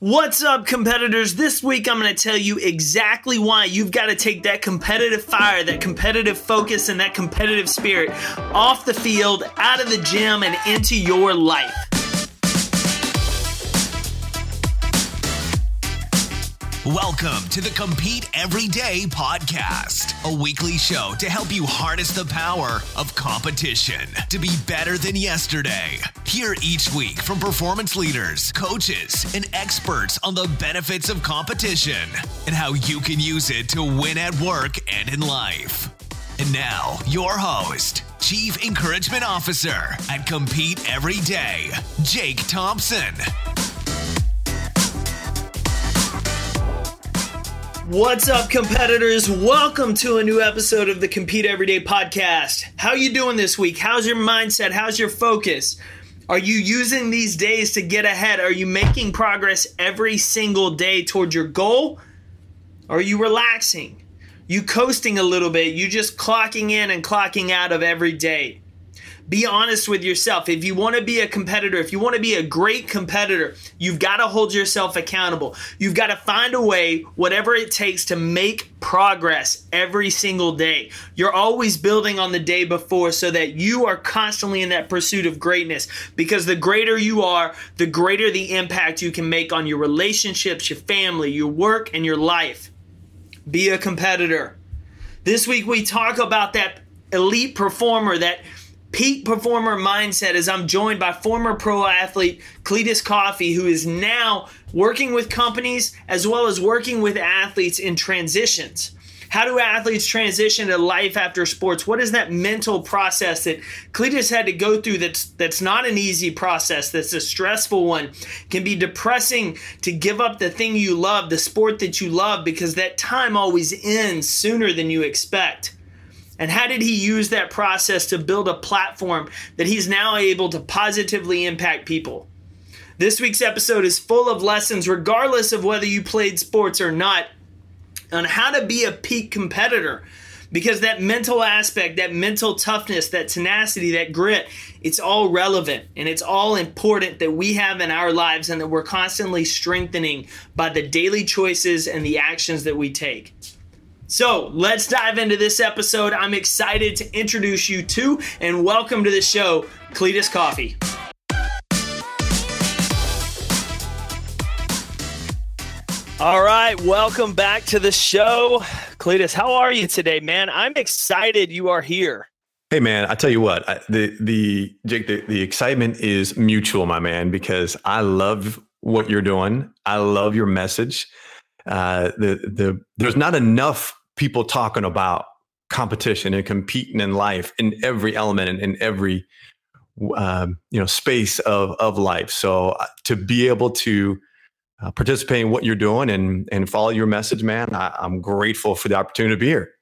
What's up, competitors? This week I'm going to tell you exactly why you've got to take that competitive fire, that competitive focus, and that competitive spirit off the field, out of the gym, and into your life. Welcome to the Compete Everyday podcast, a weekly show to help you harness the power of competition to be better than yesterday. Hear each week from performance leaders, coaches, and experts on the benefits of competition and how you can use it to win at work and in life. And now, your host, Chief Encouragement Officer at Compete Everyday, Jake Thompson. What's up, competitors? Welcome to a new episode of the Compete Everyday podcast. How you doing this week? How's your mindset? How's your focus? Are you using these days to get ahead? Are you making progress every single day toward your goal? Are you relaxing? You coasting a little bit? You just clocking in and clocking out of every day? Be honest with yourself. If you want to be a competitor, if you want to be a great competitor, you've got to hold yourself accountable. You've got to find a way, whatever it takes, to make progress every single day. You're always building on the day before so that you are constantly in that pursuit of greatness because the greater you are, the greater the impact you can make on your relationships, your family, your work, and your life. Be a competitor. This week we talk about that elite performer that peak performer mindset as I'm joined by former pro athlete Cletus Coffee, who is now working with companies as well as working with athletes in transitions. How do athletes transition to life after sports? What is that mental process that Cletus had to go through that's that's not an easy process, that's a stressful one. Can be depressing to give up the thing you love, the sport that you love because that time always ends sooner than you expect. And how did he use that process to build a platform that he's now able to positively impact people? This week's episode is full of lessons, regardless of whether you played sports or not, on how to be a peak competitor. Because that mental aspect, that mental toughness, that tenacity, that grit, it's all relevant and it's all important that we have in our lives and that we're constantly strengthening by the daily choices and the actions that we take. So let's dive into this episode. I'm excited to introduce you to and welcome to the show, Cletus Coffee. All right, welcome back to the show. Cletus, how are you today, man? I'm excited you are here. Hey man, I tell you what, I, the the Jake, the, the excitement is mutual, my man, because I love what you're doing. I love your message. Uh, the the there's not enough people talking about competition and competing in life in every element and in every um, you know space of of life. So uh, to be able to uh, participate in what you're doing and and follow your message, man, I, I'm grateful for the opportunity to be here.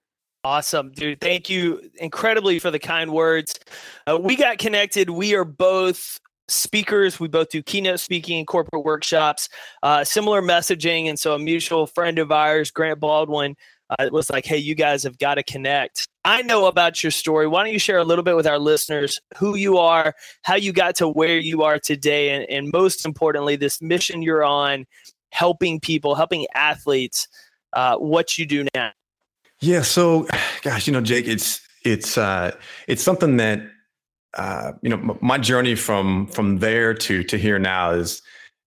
Awesome, dude. Thank you incredibly for the kind words. Uh, we got connected. We are both speakers. We both do keynote speaking and corporate workshops, uh, similar messaging. And so a mutual friend of ours, Grant Baldwin, uh, it was like, hey, you guys have got to connect. I know about your story. Why don't you share a little bit with our listeners who you are, how you got to where you are today, and, and most importantly, this mission you're on, helping people, helping athletes, uh, what you do now? Yeah. So, gosh, you know, Jake, it's it's uh, it's something that uh, you know my journey from from there to to here now is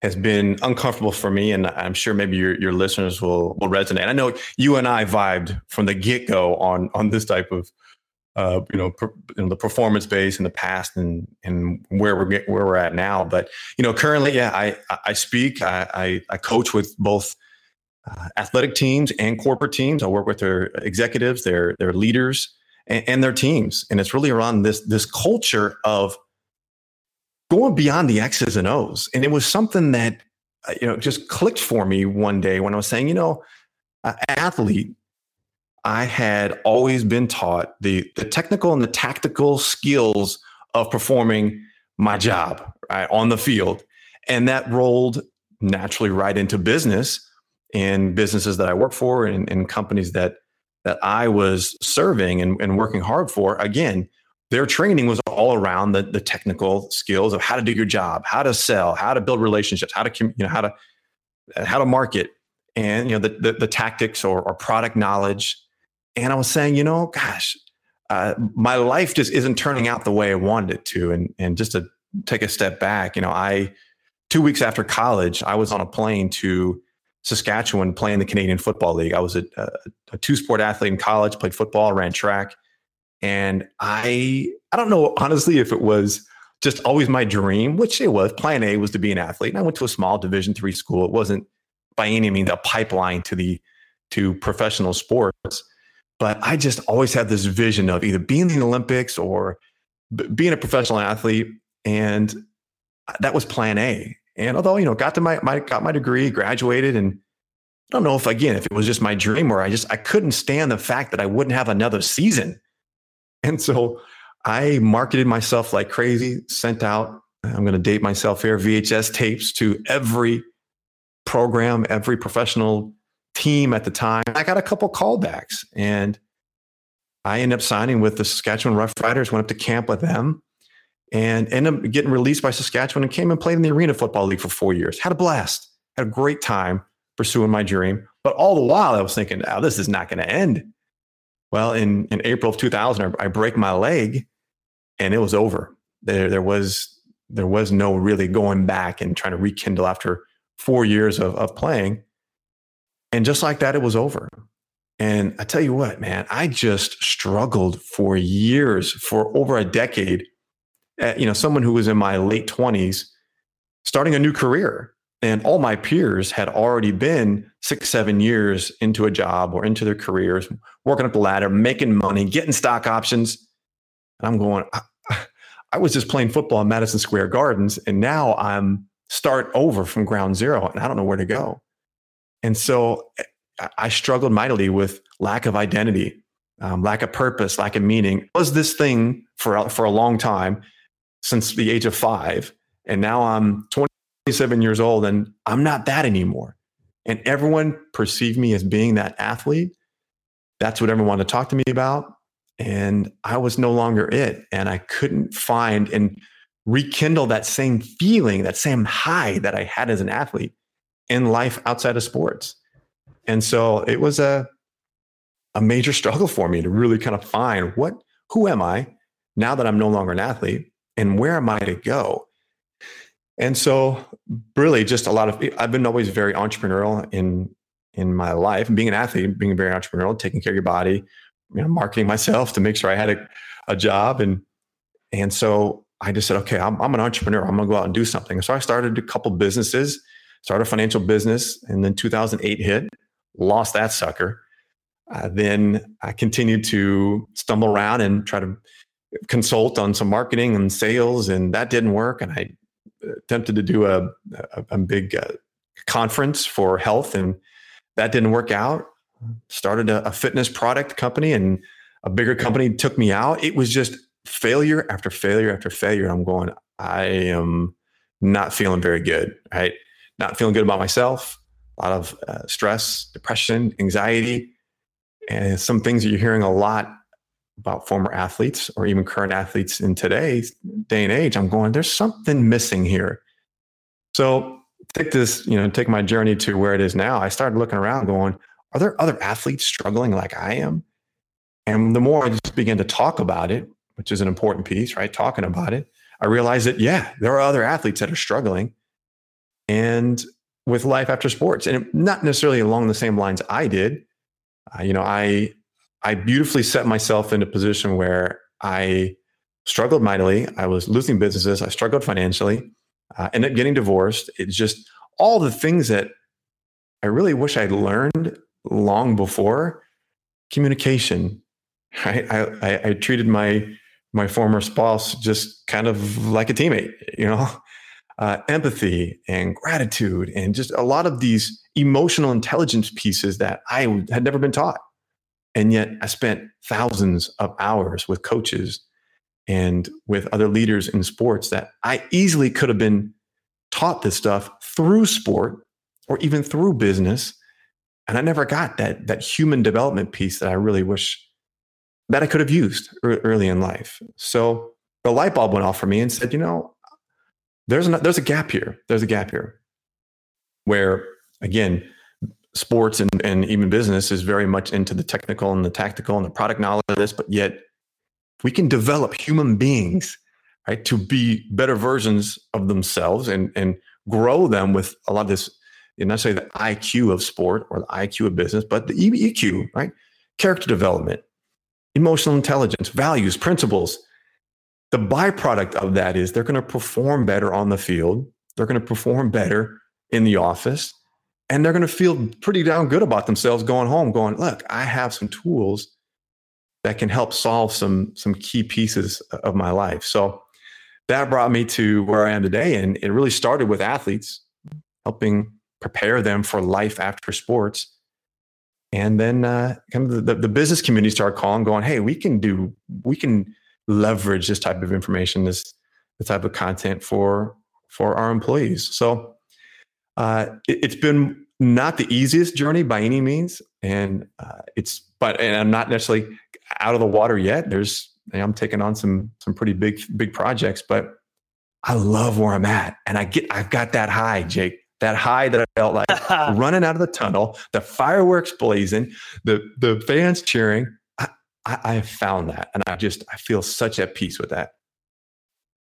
has been uncomfortable for me, and I'm sure maybe your your listeners will will resonate. I know you and I vibed from the get go on on this type of uh, you know, per, you know, the performance base in the past and and where we're get, where we're at now. But you know, currently, yeah, I I speak, I I, I coach with both uh, athletic teams and corporate teams. I work with their executives, their their leaders, and, and their teams, and it's really around this this culture of going beyond the X's and O's. And it was something that, uh, you know, just clicked for me one day when I was saying, you know, uh, athlete, I had always been taught the, the technical and the tactical skills of performing my job right, on the field. And that rolled naturally right into business in businesses that I work for and, and companies that that I was serving and, and working hard for. Again, their training was all around the, the technical skills of how to do your job, how to sell, how to build relationships, how to you know how to how to market, and you know the the, the tactics or, or product knowledge. And I was saying, you know, gosh, uh, my life just isn't turning out the way I wanted it to. And and just to take a step back, you know, I two weeks after college, I was on a plane to Saskatchewan playing the Canadian Football League. I was a, a, a two sport athlete in college, played football, ran track, and I I don't know honestly if it was just always my dream, which it was. Plan A was to be an athlete, and I went to a small Division three school. It wasn't by any means a pipeline to the to professional sports, but I just always had this vision of either being in the Olympics or b- being a professional athlete, and that was Plan A. And although you know, got to my, my got my degree, graduated, and I don't know if again if it was just my dream or I just I couldn't stand the fact that I wouldn't have another season, and so I marketed myself like crazy. Sent out I'm going to date myself here VHS tapes to every program, every professional team at the time. I got a couple callbacks, and I ended up signing with the Saskatchewan Roughriders. Went up to camp with them and ended up getting released by Saskatchewan and came and played in the Arena Football League for four years. Had a blast, had a great time pursuing my dream. But all the while, I was thinking, oh, this is not going to end. Well, in, in April of 2000, I break my leg and it was over. There, there, was, there was no really going back and trying to rekindle after four years of, of playing. And just like that, it was over. And I tell you what, man, I just struggled for years, for over a decade uh, you know, someone who was in my late 20s starting a new career. And all my peers had already been six, seven years into a job or into their careers, working up the ladder, making money, getting stock options. And I'm going, I, I was just playing football in Madison Square Gardens, and now I'm start over from ground zero, and I don't know where to go. And so eh, I struggled mightily with lack of identity, um, lack of purpose, lack of meaning. Was this thing for for a long time? since the age of five. And now I'm 27 years old and I'm not that anymore. And everyone perceived me as being that athlete. That's what everyone wanted to talk to me about. And I was no longer it. And I couldn't find and rekindle that same feeling, that same high that I had as an athlete in life outside of sports. And so it was a, a major struggle for me to really kind of find what, who am I now that I'm no longer an athlete? and where am I to go? And so, really, just a lot of I've been always very entrepreneurial in in my life, being an athlete, being very entrepreneurial, taking care of your body, you know, marketing myself to make sure I had a, a job, and and so I just said, okay, I'm, I'm an entrepreneur. I'm gonna go out and do something. So I started a couple businesses, started a financial business, and then 2008 hit, lost that sucker. Uh, then I continued to stumble around and try to consult on some marketing and sales, and that didn't work. And I attempted to do a, a, a big uh, conference for health, and that didn't work out. Started a, a fitness product company, and a bigger company took me out. It was just failure after failure after failure. I'm going, I am not feeling very good, right? Not feeling good about myself. A lot of uh, stress, depression, anxiety, and some things that you're hearing a lot about former athletes or even current athletes in today's day and age, I'm going, there's something missing here. So take this, you know, take my journey to where it is now. I started looking around going, are there other athletes struggling like I am? And the more I just began to talk about it, which is an important piece, right? Talking about it, I realized that, yeah, there are other athletes that are struggling and with life after sports and not necessarily along the same lines I did. Uh, you know, I I beautifully set myself in a position where I struggled mightily. I was losing businesses. I struggled financially. Uh, ended up getting divorced. It's just all the things that I really wish I'd learned long before. Communication. Right? I, I, I treated my my former spouse just kind of like a teammate. You know, uh, empathy and gratitude, and just a lot of these emotional intelligence pieces that I had never been taught. And yet I spent thousands of hours with coaches and with other leaders in sports that I easily could have been taught this stuff through sport or even through business. And I never got that, that human development piece that I really wish that I could have used early in life. So the light bulb went off for me and said, you know, there's, an, there's a gap here. There's a gap here where again, sports and, and even business is very much into the technical and the tactical and the product knowledge of this, but yet we can develop human beings, right, to be better versions of themselves and and grow them with a lot of this, not necessarily the IQ of sport or the IQ of business, but the EQ, right? Character development, emotional intelligence, values, principles. The byproduct of that is they're going to perform better on the field. They're going to perform better in the office and they're going to feel pretty down good about themselves going home going look i have some tools that can help solve some some key pieces of my life. So that brought me to where i am today and it really started with athletes helping prepare them for life after sports. And then uh, kind of the, the business community started calling going hey we can do we can leverage this type of information this the type of content for for our employees. So uh, it, has been not the easiest journey by any means, and uh, it's but and I'm not necessarily out of the water yet. There's I'm taking on some some pretty big big projects, but I love where I'm at, and I get I've got that high, Jake. That high that I felt like running out of the tunnel, the fireworks blazing, the the fans cheering. I, I, I found that, and I just I feel such at peace with that.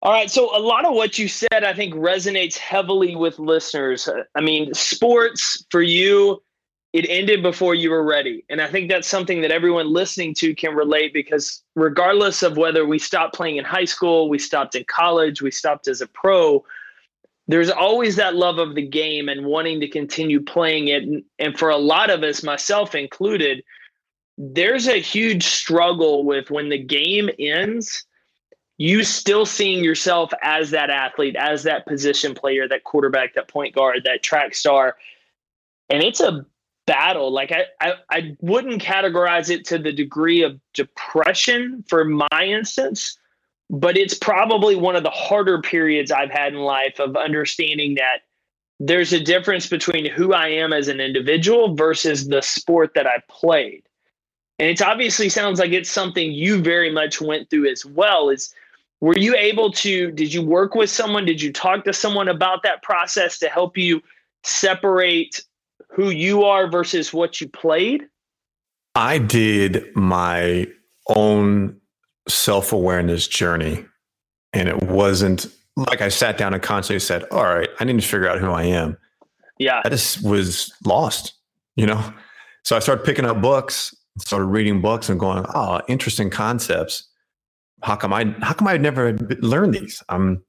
All right. So a lot of what you said, I think, resonates heavily with listeners. I mean, sports for you, it ended before you were ready. And I think that's something that everyone listening to can relate because regardless of whether we stopped playing in high school, we stopped in college, we stopped as a pro, there's always that love of the game and wanting to continue playing it. And for a lot of us, myself included, there's a huge struggle with when the game ends you still seeing yourself as that athlete, as that position player, that quarterback, that point guard, that track star. And it's a battle. Like I, I, I wouldn't categorize it to the degree of depression for my instance, but it's probably one of the harder periods I've had in life of understanding that there's a difference between who I am as an individual versus the sport that I played. And it obviously sounds like it's something you very much went through as well. Is were you able to did you work with someone? Did you talk to someone about that process to help you separate who you are versus what you played? I did my own self-awareness journey and it wasn't like i sat down and constantly said all right i need to figure out who i am. Yeah. I just was lost you know? So i started picking up books started reading books and going oh interesting concepts how come I how come I'd never learned these? I'm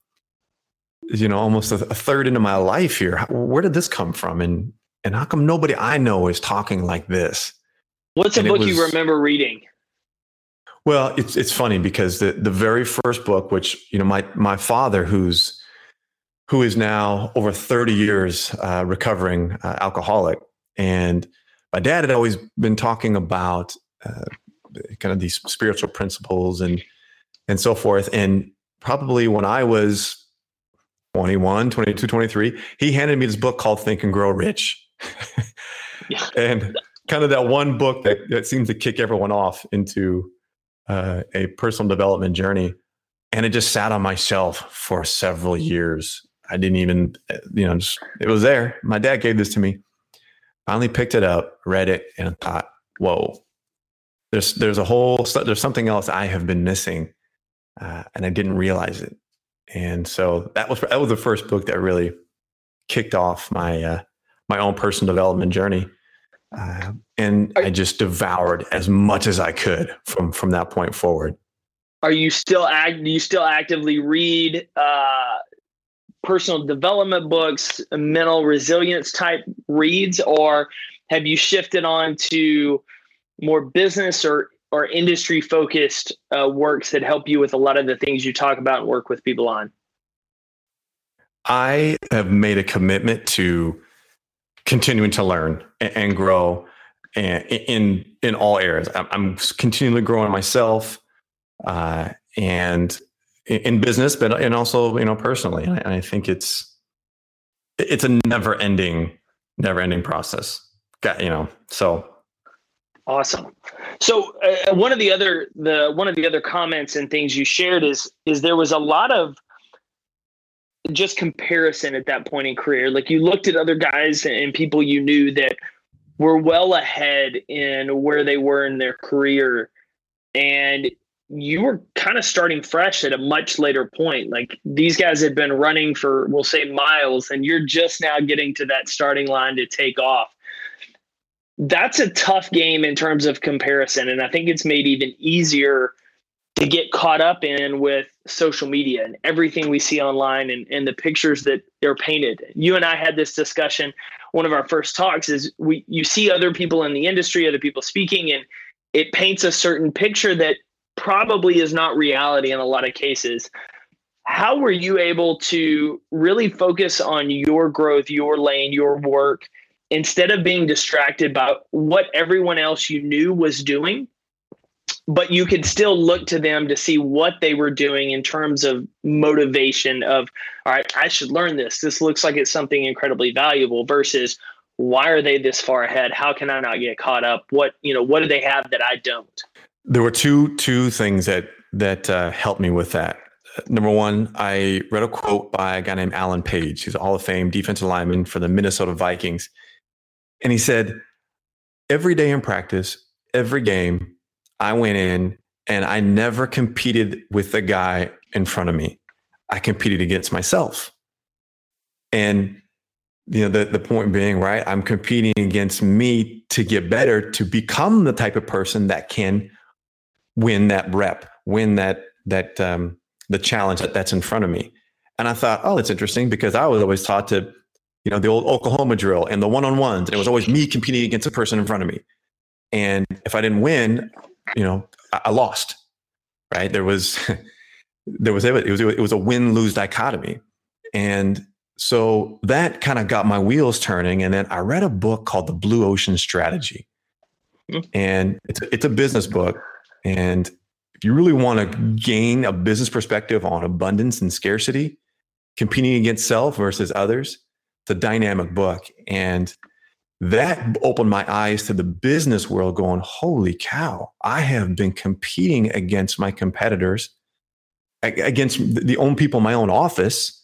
you know almost a, a third into my life here. Where did this come from? And and how come nobody I know is talking like this? What's a book was, you remember reading? Well, it's it's funny because the the very first book, which you know my my father, who's who is now over 30 years uh, recovering uh, alcoholic, and my dad had always been talking about uh, kind of these spiritual principles and and so forth. And probably when I was 21, 22, 23, he handed me this book called Think and Grow Rich. yeah. And kind of that one book that, that seems to kick everyone off into uh, a personal development journey. And it just sat on my shelf for several years. I didn't even, uh, you know, just, it was there. My dad gave this to me. Finally picked it up, read it, and thought, whoa, there's there's a whole there's something else I have been missing uh, and I didn't realize it. And so that was that was the first book that really kicked off my uh, my own personal development journey. Uh, and I just devoured as much as I could from from that point forward. Are you still act? Do you still actively read uh, personal development books, mental resilience type reads, or have you shifted on to more business or or industry focused uh, works that help you with a lot of the things you talk about and work with people on? I have made a commitment to continuing to learn and grow in in all areas. I'm continually growing myself uh, and in business, but and also you know personally. And I think it's it's a never ending, never ending process. Got you know so Awesome. So uh, one of the other the one of the other comments and things you shared is is there was a lot of just comparison at that point in career? Like you looked at other guys and people you knew that were well ahead in where they were in their career, and you were kind of starting fresh at a much later point. Like these guys had been running for, we'll say, miles, and you're just now getting to that starting line to take off. That's a tough game in terms of comparison. And I think it's made even easier to get caught up in with social media and everything we see online and, and the pictures that they're painted. You and I had this discussion. One of our first talks is we you see other people in the industry, other people speaking, and it paints a certain picture that probably is not reality in a lot of cases. How were you able to really focus on your growth, your lane, your work, instead of being distracted by what everyone else you knew was doing? But you could still look to them to see what they were doing in terms of motivation of, all right, I should learn this. This looks like it's something incredibly valuable versus why are they this far ahead? How can I not get caught up? What, you know, what do they have that I don't? There were two two things that that uh, helped me with that. Number one, I read a quote by a guy named Alan Page. He's a Hall of Fame defensive lineman for the Minnesota Vikings, and he said, "Every day in practice, every game, I went in and I never competed with the guy in front of me. I competed against myself." And you know the, the point being right i'm competing against me to get better to become the type of person that can win that rep, win that that um, the challenge that, that's in front of me. And I thought, oh, that's interesting because I was always taught to, you know, the old Oklahoma drill and the one on ones, and it was always me competing against a person in front of me. And if I didn't win, you know, I, I lost. Right? There was there was it was it was a win lose dichotomy, and so that kind of got my wheels turning. And then I read a book called The Blue Ocean Strategy, mm-hmm. and it's a, it's a business book and if you really want to gain a business perspective on abundance and scarcity, competing against self versus others, it's a dynamic book. And that opened my eyes to the business world going, holy cow, I have been competing against my competitors, against the own people in my own office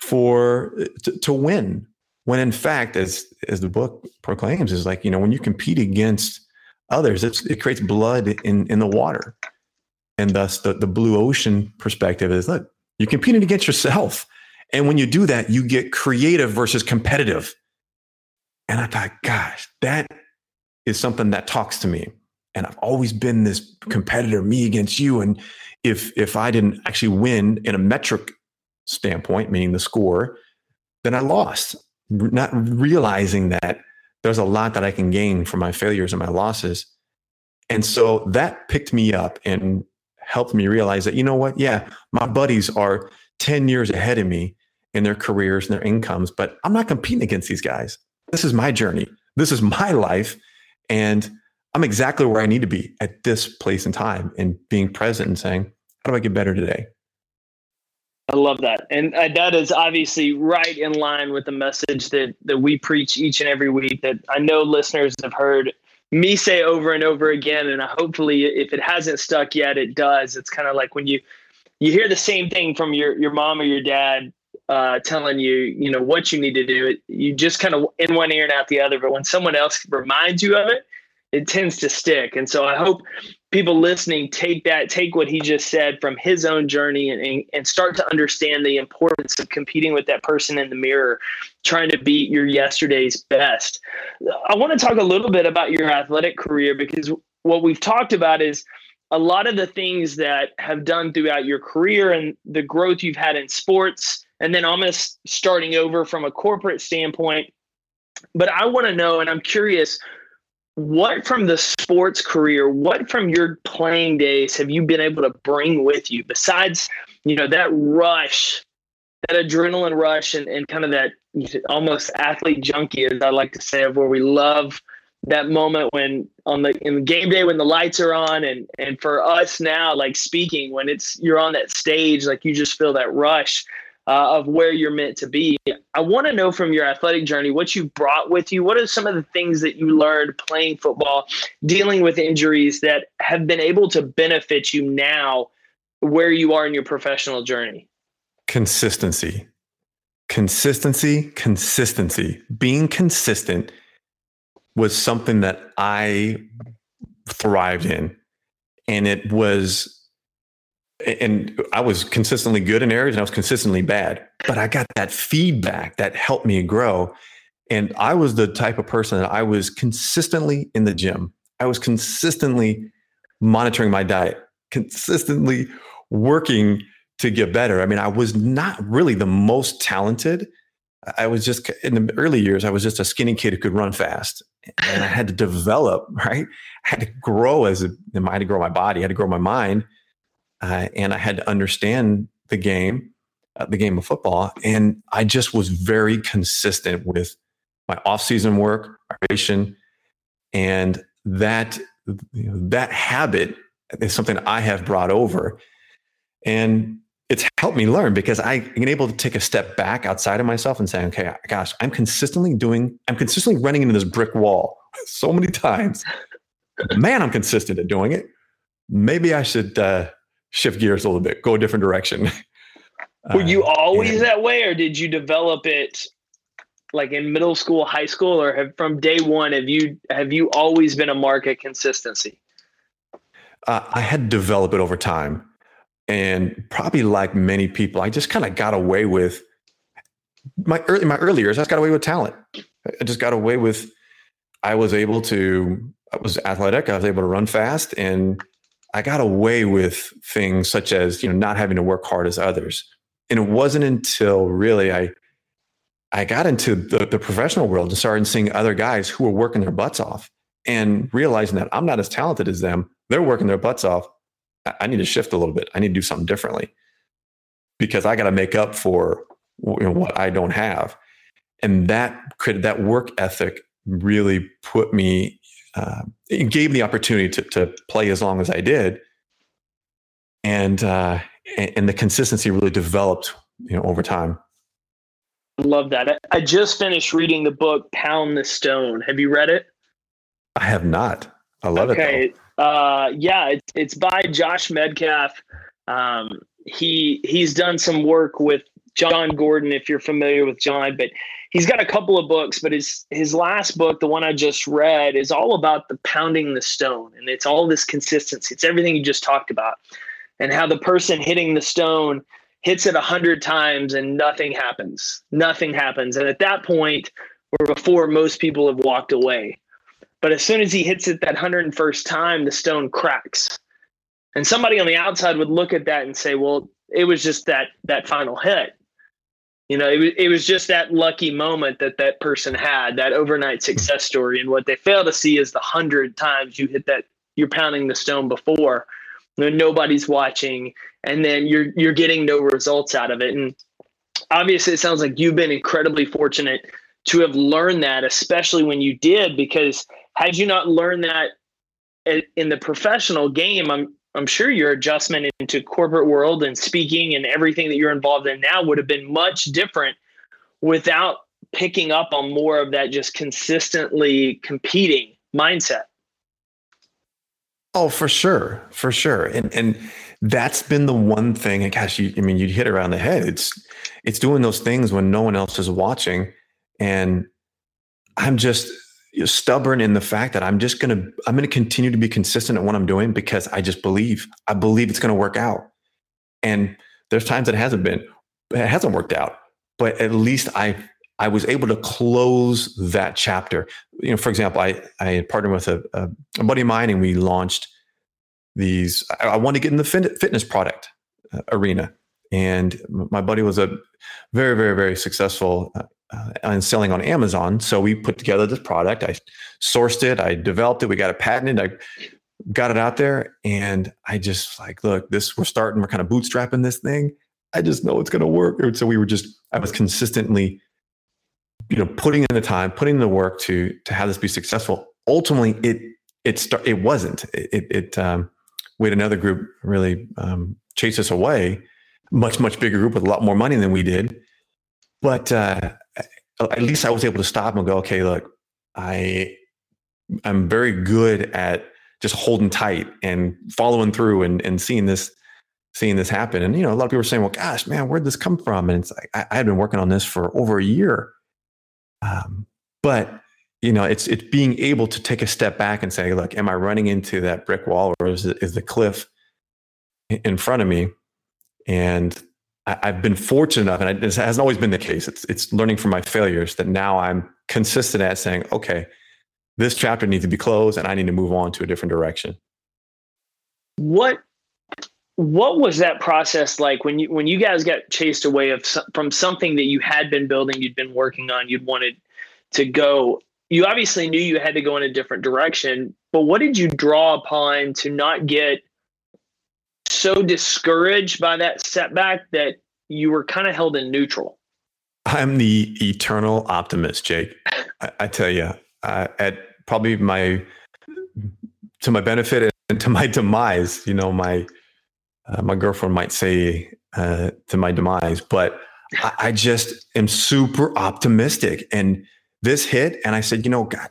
for to, to win. When in fact, as as the book proclaims, is like, you know, when you compete against others. It creates blood in, in the water. And thus, the, the blue ocean perspective is look, you're competing against yourself. And when you do that, you get creative versus competitive. And I thought, gosh, that is something that talks to me. And I've always been this competitor, me against you. And if if I didn't actually win in a metric standpoint, meaning the score, then I lost. Not realizing that there's a lot that I can gain from my failures and my losses. And so that picked me up and helped me realize that, you know what? Yeah, my buddies are 10 years ahead of me in their careers and their incomes, but I'm not competing against these guys. This is my journey. This is my life. And I'm exactly where I need to be at this place and time and being present and saying, how do I get better today? I love that, and uh, that is obviously right in line with the message that that we preach each and every week. That I know listeners have heard me say over and over again, and hopefully, if it hasn't stuck yet, it does. It's kind of like when you you hear the same thing from your your mom or your dad uh, telling you, you know, what you need to do. You just kind of in one ear and out the other. But when someone else reminds you of it, it tends to stick. And so I hope people listening take that, take what he just said from his own journey and, and start to understand the importance of competing with that person in the mirror, trying to beat your yesterday's best. I want to talk a little bit about your athletic career because what we've talked about is a lot of the things that have done throughout your career and the growth you've had in sports and then almost starting over from a corporate standpoint. But i want to know and i'm curious what from the sports career, what from your playing days have you been able to bring with you besides, you know, that rush, that adrenaline rush and, and kind of that almost athlete junkie, as I like to say, of where we love that moment when on the in the game day when the lights are on and and for us now like speaking when it's you're on that stage like you just feel that rush uh, of where you're meant to be. I want to know from your athletic journey what you brought with you. What are some of the things that you learned playing football, dealing with injuries that have been able to benefit you now where you are in your professional journey? Consistency. consistency, consistency, being consistent was something that I thrived in. And it was, and I was consistently good in areas and I was consistently bad, but I got that feedback that helped me grow. And I was the type of person that I was consistently in the gym. I was consistently monitoring my diet, consistently working to get better. I mean, I was not really the most talented. I was just in the early years, I was just a skinny kid who could run fast. And I had to develop, right? I had to grow as a, I had to grow my body, I had to grow my mind. Uh, and I had to understand the game, uh, the game of football. And I just was very consistent with my off-season work, preparation, and that you know, that habit is something I have brought over. And it's helped me learn because I've been able to take a step back outside of myself and say, okay, gosh, I'm consistently doing, I'm consistently running into this brick wall so many times. Man, I'm consistent at doing it. Maybe I should uh, shift gears a little bit, go a different direction. Were you uh, always and, that way, or did you develop it like in middle school, high school, or have from day one have you have you always been a market consistency? Uh, I had to develop it over time. And probably like many people, I just kind of got away with my early my early years. I just got away with talent. I just got away with. I was able to. I was athletic. I was able to run fast, and I got away with things such as you know not having to work hard as others. And it wasn't until really I I got into the, the professional world and started seeing other guys who were working their butts off and realizing that I'm not as talented as them. They're working their butts off. I need to shift a little bit. I need to do something differently because I got to make up for you know, what I don't have. And that created that work ethic really put me, uh, it gave me the opportunity to, to play as long as I did. And, uh, and the consistency really developed, you know, over time. I love that. I just finished reading the book Pound the Stone. Have you read it? I have not. I love okay. it. Okay. Uh, yeah, it's it's by Josh Medcalf. Um, he he's done some work with Jon Gordon, if you're familiar with Jon, but he's got a couple of books. But his his last book, the one I just read, is all about the pounding the stone, and it's all this consistency. It's everything you just talked about, and how the person hitting the stone hits it a hundred times and nothing happens. Nothing happens, and at that point, or before most people have walked away, but as soon as he hits it that 101st time, the stone cracks. And somebody on the outside would look at that and say, well, it was just that that final hit. You know, it was, it was just that lucky moment that that person had, that overnight success story. And what they fail to see is the hundred times you hit that, you're pounding the stone before, nobody's watching, and then you're you're getting no results out of it. And obviously, it sounds like you've been incredibly fortunate to have learned that, especially when you did, because had you not learned that in the professional game, I'm I'm sure your adjustment into corporate world and speaking and everything that you're involved in now would have been much different without picking up on more of that just consistently competing mindset. Oh, for sure, for sure, and and that's been the one thing. And gosh, you, I mean, you'd hit around the head. It's it's doing those things when no one else is watching, and I'm just stubborn in the fact that I'm just going to I'm going to continue to be consistent at what I'm doing because I just believe I believe it's going to work out. And there's times it hasn't been it hasn't worked out, but at least I I was able to close that chapter. You know, for example, I I partnered with a, a, buddy of mine and we launched these. I, I wanted to get in the fitness product uh, arena, and my buddy was a very very very successful uh, and selling on Amazon. So we put together this product. I sourced it. I developed it. We got it patented. I got it out there, and I just like, look, this we're starting. We're kind of bootstrapping this thing. I just know it's going to work. So we were just. I was consistently, you know, putting in the time, putting in the work to to have this be successful. Ultimately, it it start, it wasn't. It it um, we had another group really um, chase us away, much much bigger group with a lot more money than we did. But uh, at least I was able to stop and go, okay, look, I I'm very good at just holding tight and following through and, and seeing this seeing this happen. And, you know, a lot of people are saying, well, gosh, man, where'd this come from? And it's like, I, I had been working on this for over a year. Um, but, you know, it's, it's being able to take a step back and say, look, am I running into that brick wall or is, is the cliff in front of me? And I, have been fortunate enough, and this hasn't always been the case. It's, it's learning from my failures that now I'm consistent at saying, okay, this chapter needs to be closed and I need to move on to a different direction. What what was that process like when you when you guys got chased away of from something that you had been building, you'd been working on, you'd wanted to go? You obviously knew you had to go in a different direction, but what did you draw upon to not get so discouraged by that setback that you were kind of held in neutral? I'm the eternal optimist, Jake. I, I tell you, uh, at probably my to my benefit and to my demise, you know, my uh, my girlfriend might say uh, to my demise, but I, I just am super optimistic. And this hit, and I said, you know, God,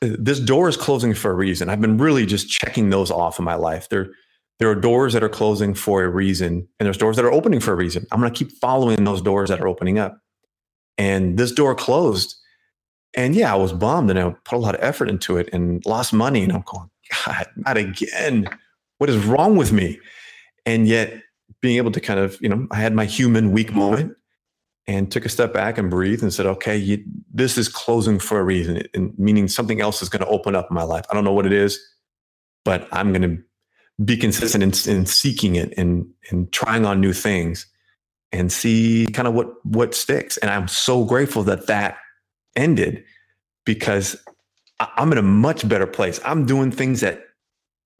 this door is closing for a reason. I've been really just checking those off in my life. There, there are doors that are closing for a reason, and there's doors that are opening for a reason. I'm going to keep following those doors that are opening up. And this door closed. And yeah, I was bummed and I put a lot of effort into it and lost money. And I'm going, God, not again. What is wrong with me? And yet, being able to kind of, you know, I had my human weak moment and took a step back and breathed and said, okay, you, this is closing for a reason, and meaning something else is going to open up in my life. I don't know what it is, but I'm going to be consistent in, in seeking it and, and trying on new things and see kind of what, what sticks. And I'm so grateful that that ended because I'm in a much better place. I'm doing things that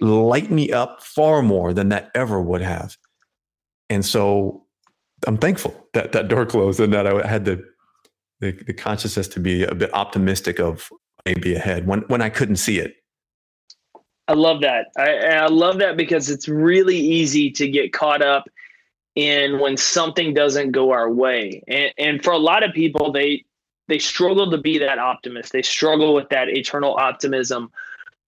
light me up far more than that ever would have. And so I'm thankful that that door closed and that I had the, the, the consciousness to be a bit optimistic of maybe ahead when, when I couldn't see it. I love that. I, I love that because it's really easy to get caught up in when something doesn't go our way. And, and for a lot of people, they they struggle to be that optimist. They struggle with that eternal optimism.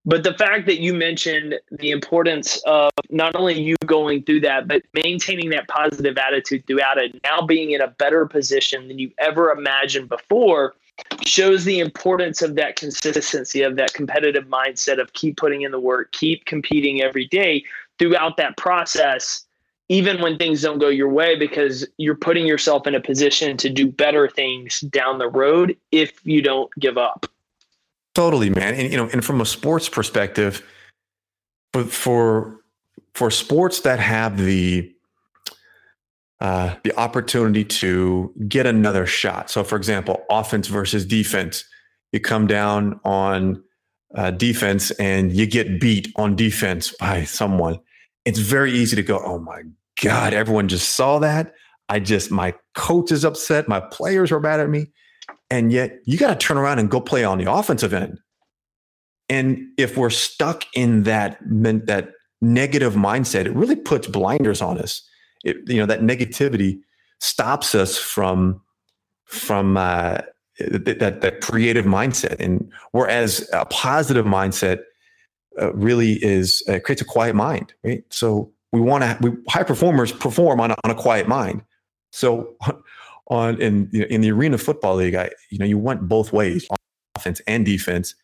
But the fact that you mentioned the importance of not only you going through that, but maintaining that positive attitude throughout it, now being in a better position than you ever imagined before, shows the importance of that consistency, of that competitive mindset of keep putting in the work, keep competing every day throughout that process even when things don't go your way because you're putting yourself in a position to do better things down the road if you don't give up. Totally man. And you know and from a sports perspective for for for sports that have the uh, the opportunity to get another shot so for example offense versus defense you come down on uh, defense and you get beat on defense by someone it's very easy to go, oh my God, everyone just saw that. I just, my coach is upset. My players are mad at me. And yet you got to turn around and go play on the offensive end. And if we're stuck in that, that negative mindset, it really puts blinders on us. It, you know, that negativity stops us from, from, uh, that, that creative mindset. And whereas a positive mindset uh, really is uh, creates a quiet mind, right? So we want to we high performers perform on a, on a quiet mind. So on in in the arena football league, I you know you went both ways, offense and defense.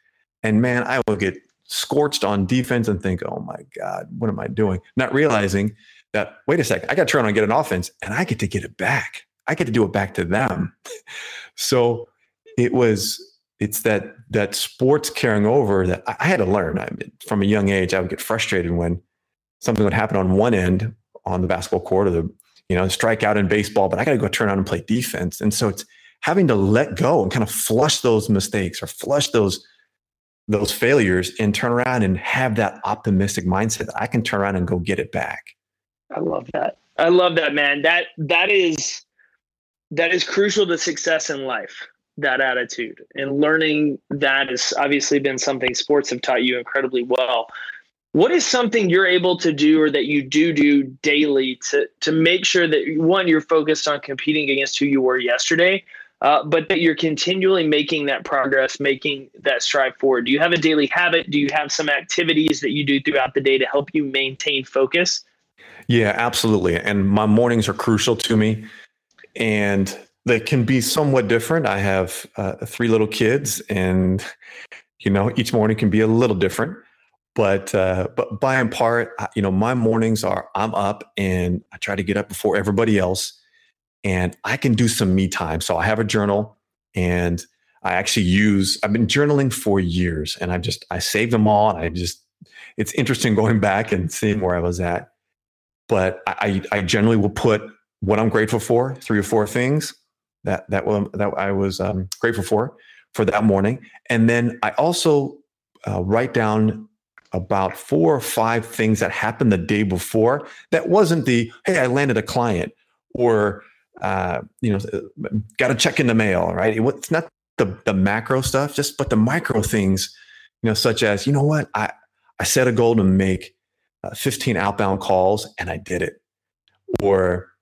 And man, I will get scorched on defense and think, oh my God, what am I doing? Not realizing that, wait a second, I got to turn on and get an offense and I get to get it back. I get to do it back to them. so it was it's that that sports carrying over that I had to learn. I mean, from a young age, I would get frustrated when something would happen on one end on the basketball court or the you know strike out in baseball, but I got to go turn on and play defense. And so it's having to let go and kind of flush those mistakes or flush those those failures and turn around and have that optimistic mindset. I can turn around and go get it back. I love that. I love that, man. That that is that is crucial to success in life that attitude. And learning that has obviously been something sports have taught you incredibly well. What is something you're able to do or that you do do daily to to make sure that one you're focused on competing against who you were yesterday uh, but that you're continually making that progress making that strive forward? Do you have a daily habit? Do you have some activities that you do throughout the day to help you maintain focus Yeah, absolutely. And my mornings are crucial to me. And they can be somewhat different. I have uh, three little kids, and you know, each morning can be a little different. But uh, but by and part, you know, my mornings are I'm up and I try to get up before everybody else, and I can do some me time. So I have a journal, and I actually use. I've been journaling for years, and I've just I save them all. And I just it's interesting going back and seeing where I was at. But I I generally will put what I'm grateful for, three or four things that that that I was um, grateful for for that morning, and then I also uh, write down about four or five things that happened the day before that wasn't the hey I landed a client or uh, you know got a check in the mail right? It, it's not the the macro stuff just but the micro things you know such as you know what? I I set a goal to make uh, 15 outbound calls and I did it or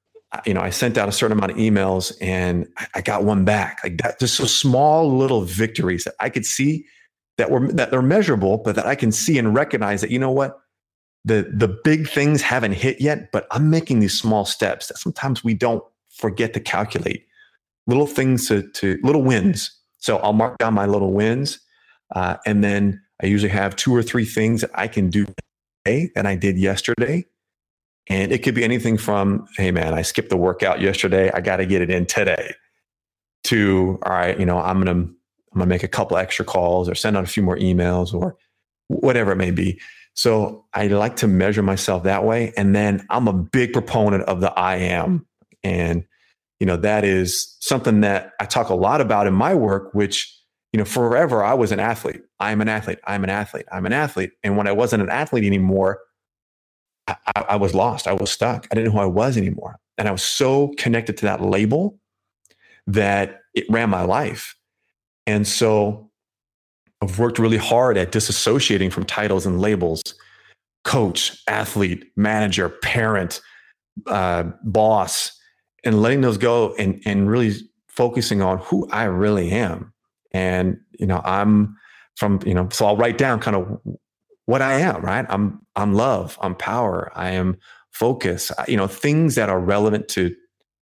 you know, I sent out a certain amount of emails and I got one back. Like that, just so small little victories that I could see that were that they're measurable, but that I can see and recognize that you know what, the the big things haven't hit yet, but I'm making these small steps that sometimes we don't forget to calculate. Little things to to little wins. So I'll mark down my little wins, uh, and then I usually have two or three things that I can do that I did yesterday and it could be anything from, hey man, I skipped the workout yesterday. I got to get it in today. To, all right, you know, I'm gonna I'm gonna make a couple extra calls or send out a few more emails or whatever it may be. So I like to measure myself that way. And then I'm a big proponent of the I am. And, you know, that is something that I talk a lot about in my work, which, you know, forever I was an athlete. I'm an athlete. I'm an athlete. I'm an athlete. And when I wasn't an athlete anymore, I, I was lost. I was stuck. I didn't know who I was anymore. And I was so connected to that label that it ran my life. And so I've worked really hard at disassociating from titles and labels coach, athlete, manager, parent, uh, boss, and letting those go and, and really focusing on who I really am. And, you know, I'm from, you know, so I'll write down kind of what I am, right? I'm I'm love, I'm power, I am focus, you know, things that are relevant to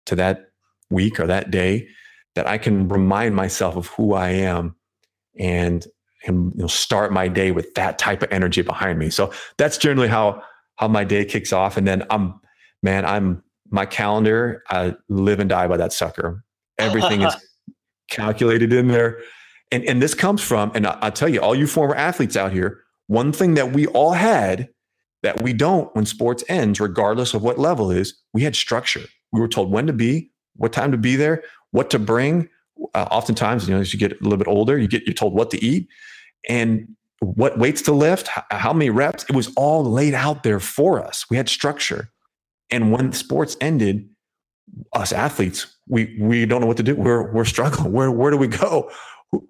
to that week or that day that I can remind myself of who I am and and you know start my day with that type of energy behind me. So that's generally how how my day kicks off and then I'm man, I'm my calendar, I live and die by that sucker. Everything is calculated in there. And and this comes from and I, I'll tell you all you former athletes out here one thing that we all had that we don't when sports ends, regardless of what level is, we had structure. We were told when to be, what time to be there, what to bring. Uh, oftentimes, you know, as you get a little bit older, you get you're told what to eat and what weights to lift, how many reps. It was all laid out there for us. We had structure. And when sports ended, us athletes, we we don't know what to do. We're we're struggling. Where where do we go?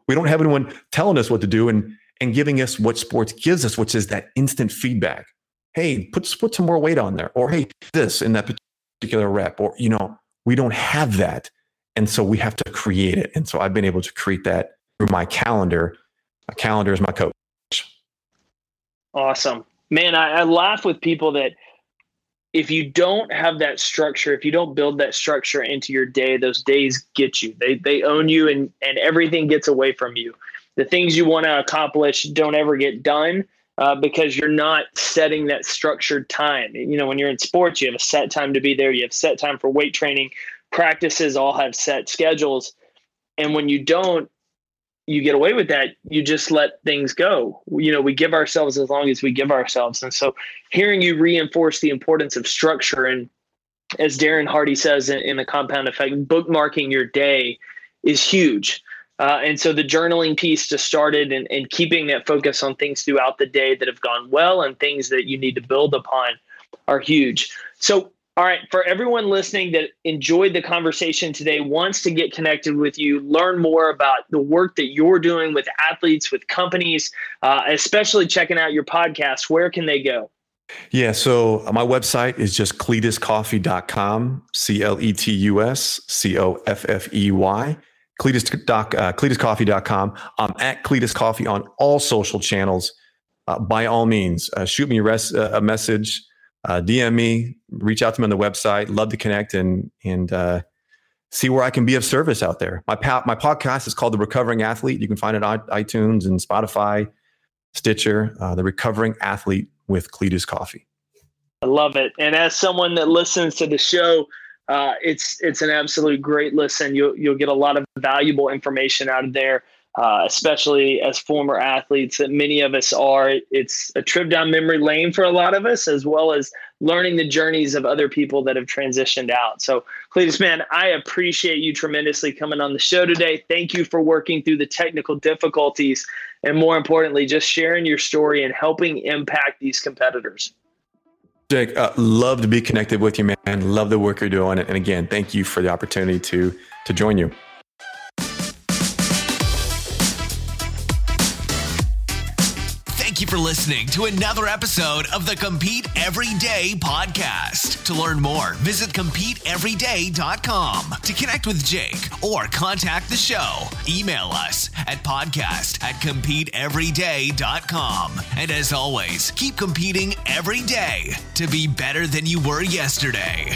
We don't have anyone telling us what to do. And and giving us what sports gives us, which is that instant feedback. Hey, put put some more weight on there, or hey, this in that particular rep, or you know, we don't have that, and so we have to create it. And so I've been able to create that through my calendar. My calendar is my coach. Awesome, man. I, I laugh with people that if you don't have that structure, if you don't build that structure into your day, those days get you. They they own you, and and everything gets away from you the things you want to accomplish don't ever get done uh, because you're not setting that structured time. You know, when you're in sports, you have a set time to be there, you have set time for weight training, practices all have set schedules. And when you don't, you get away with that, you just let things go. You know, we give ourselves as long as we give ourselves. And so hearing you reinforce the importance of structure and as Darren Hardy says in, in the compound effect, bookmarking your day is huge. Uh, and so the journaling piece just started and, and keeping that focus on things throughout the day that have gone well and things that you need to build upon are huge. So, all right, for everyone listening that enjoyed the conversation today, wants to get connected with you, learn more about the work that you're doing with athletes, with companies, uh, especially checking out your podcast, where can they go? Yeah, so my website is just cletuscoffey.com, C L E T U S C O F F E Y. Cletus uh, CletusCoffey.com. I'm at Cletus Coffey on all social channels. Uh, by all means, uh, shoot me a, res- uh, a message. Uh, DM me, reach out to me on the website. Love to connect and and uh, see where I can be of service out there. My pa- my podcast is called The Recovering Athlete. You can find it on iTunes and Spotify, Stitcher. Uh, the Recovering Athlete with Cletus Coffey. I love it. And as someone that listens to the show, uh, it's it's an absolute great listen. You'll you'll get a lot of valuable information out of there uh, especially as former athletes that many of us are. It's a trip down memory lane for a lot of us, as well as learning the journeys of other people that have transitioned out. So, Cletus, man, I appreciate you tremendously coming on the show today. Thank you for working through the technical difficulties and, more importantly, just sharing your story and helping impact these competitors. Jake, uh, love to be connected with you, man. Love the work you're doing, and again, thank you for the opportunity to to join you. You for listening to another episode of the Compete Everyday podcast. To learn more, visit CompeteEveryday.com. To connect with Jake or contact the show, email us at podcast at CompeteEveryday.com. And as always, keep competing every day to be better than you were yesterday.